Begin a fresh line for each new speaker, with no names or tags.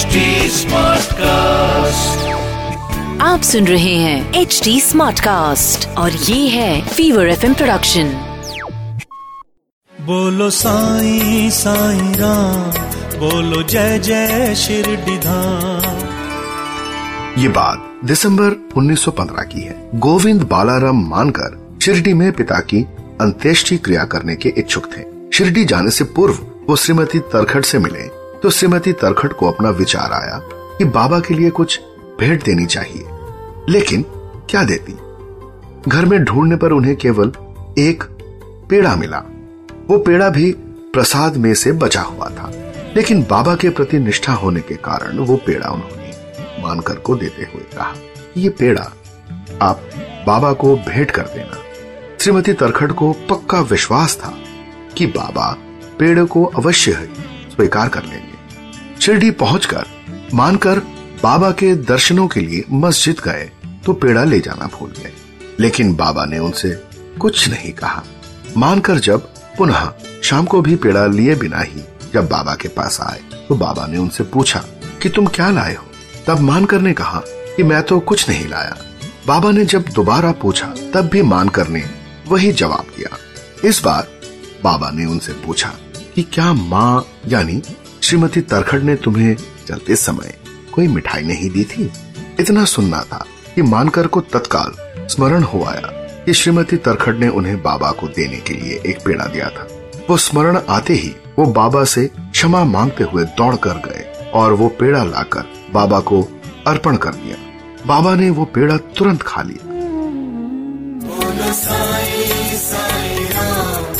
HD Smartcast.
आप सुन रहे हैं एच डी स्मार्ट कास्ट और ये है फीवर एफ़ प्रोडक्शन
बोलो साईं साईं राम बोलो जय जय शिरडी धाम
ये बात दिसंबर 1915 की है। गोविंद बालाराम मानकर शिरडी में पिता की अंत्येष्टि क्रिया करने के इच्छुक थे। शिरडी जाने से पूर्व वो श्रीमती तरखट से मिले। तो श्रीमती तरखट को अपना विचार आया कि बाबा के लिए कुछ भेंट देनी चाहिए। लेकिन क्या देती? घर में ढूँढने पर उन्हें केवल एक पेड़ा मिला। वो पेड़ा भी प्रसाद में से बचा हुआ था। लेकिन बाबा के प्रति निष्ठा होने के कारण वो पेड़ा उन्होंने मानकर को देते हुए कहा, ये पेड़ा आप बाबा को भेंट कर देना। श्रीमती तरखट को पक्का विश्वास था कि बाबा पेड़ को अवश्य स्वीकार कर लेंगे। शिरडी पहुंचकर मानकर बाबा के दर्शनों के लिए मस्जिद गए तो पेड़ा ले जाना भूल गए। लेकिन बाबा ने उनसे कुछ नहीं कहा। मानकर जब पुनः शाम को भी पेड़ा लिए बिना ही जब बाबा के पास आए तो बाबा ने उनसे पूछा कि तुम क्या लाए हो? तब मानकर ने कहा कि मैं तो कुछ नहीं लाया। बाबा ने जब दोबारा पूछा, तब भी मानकर ने वही जवाब दिया। इस बार बाबा ने उनसे पूछा कि क्या माँ, यानी श्रीमती तरखड़ ने तुम्हें चलते समय कोई मिठाई नहीं दी थी? इतना सुनना था कि मानकर को तत्काल स्मरण हो आया कि श्रीमती तरखड़ ने उन्हें बाबा को देने के लिए एक पेड़ा दिया था। वो स्मरण आते ही वो बाबा से क्षमा मांगते हुए दौड़ कर गए और वो पेड़ा लाकर बाबा को अर्पण कर दिया। बाबा ने वो पेड़ा तुरंत खा लिया।
साईं साईं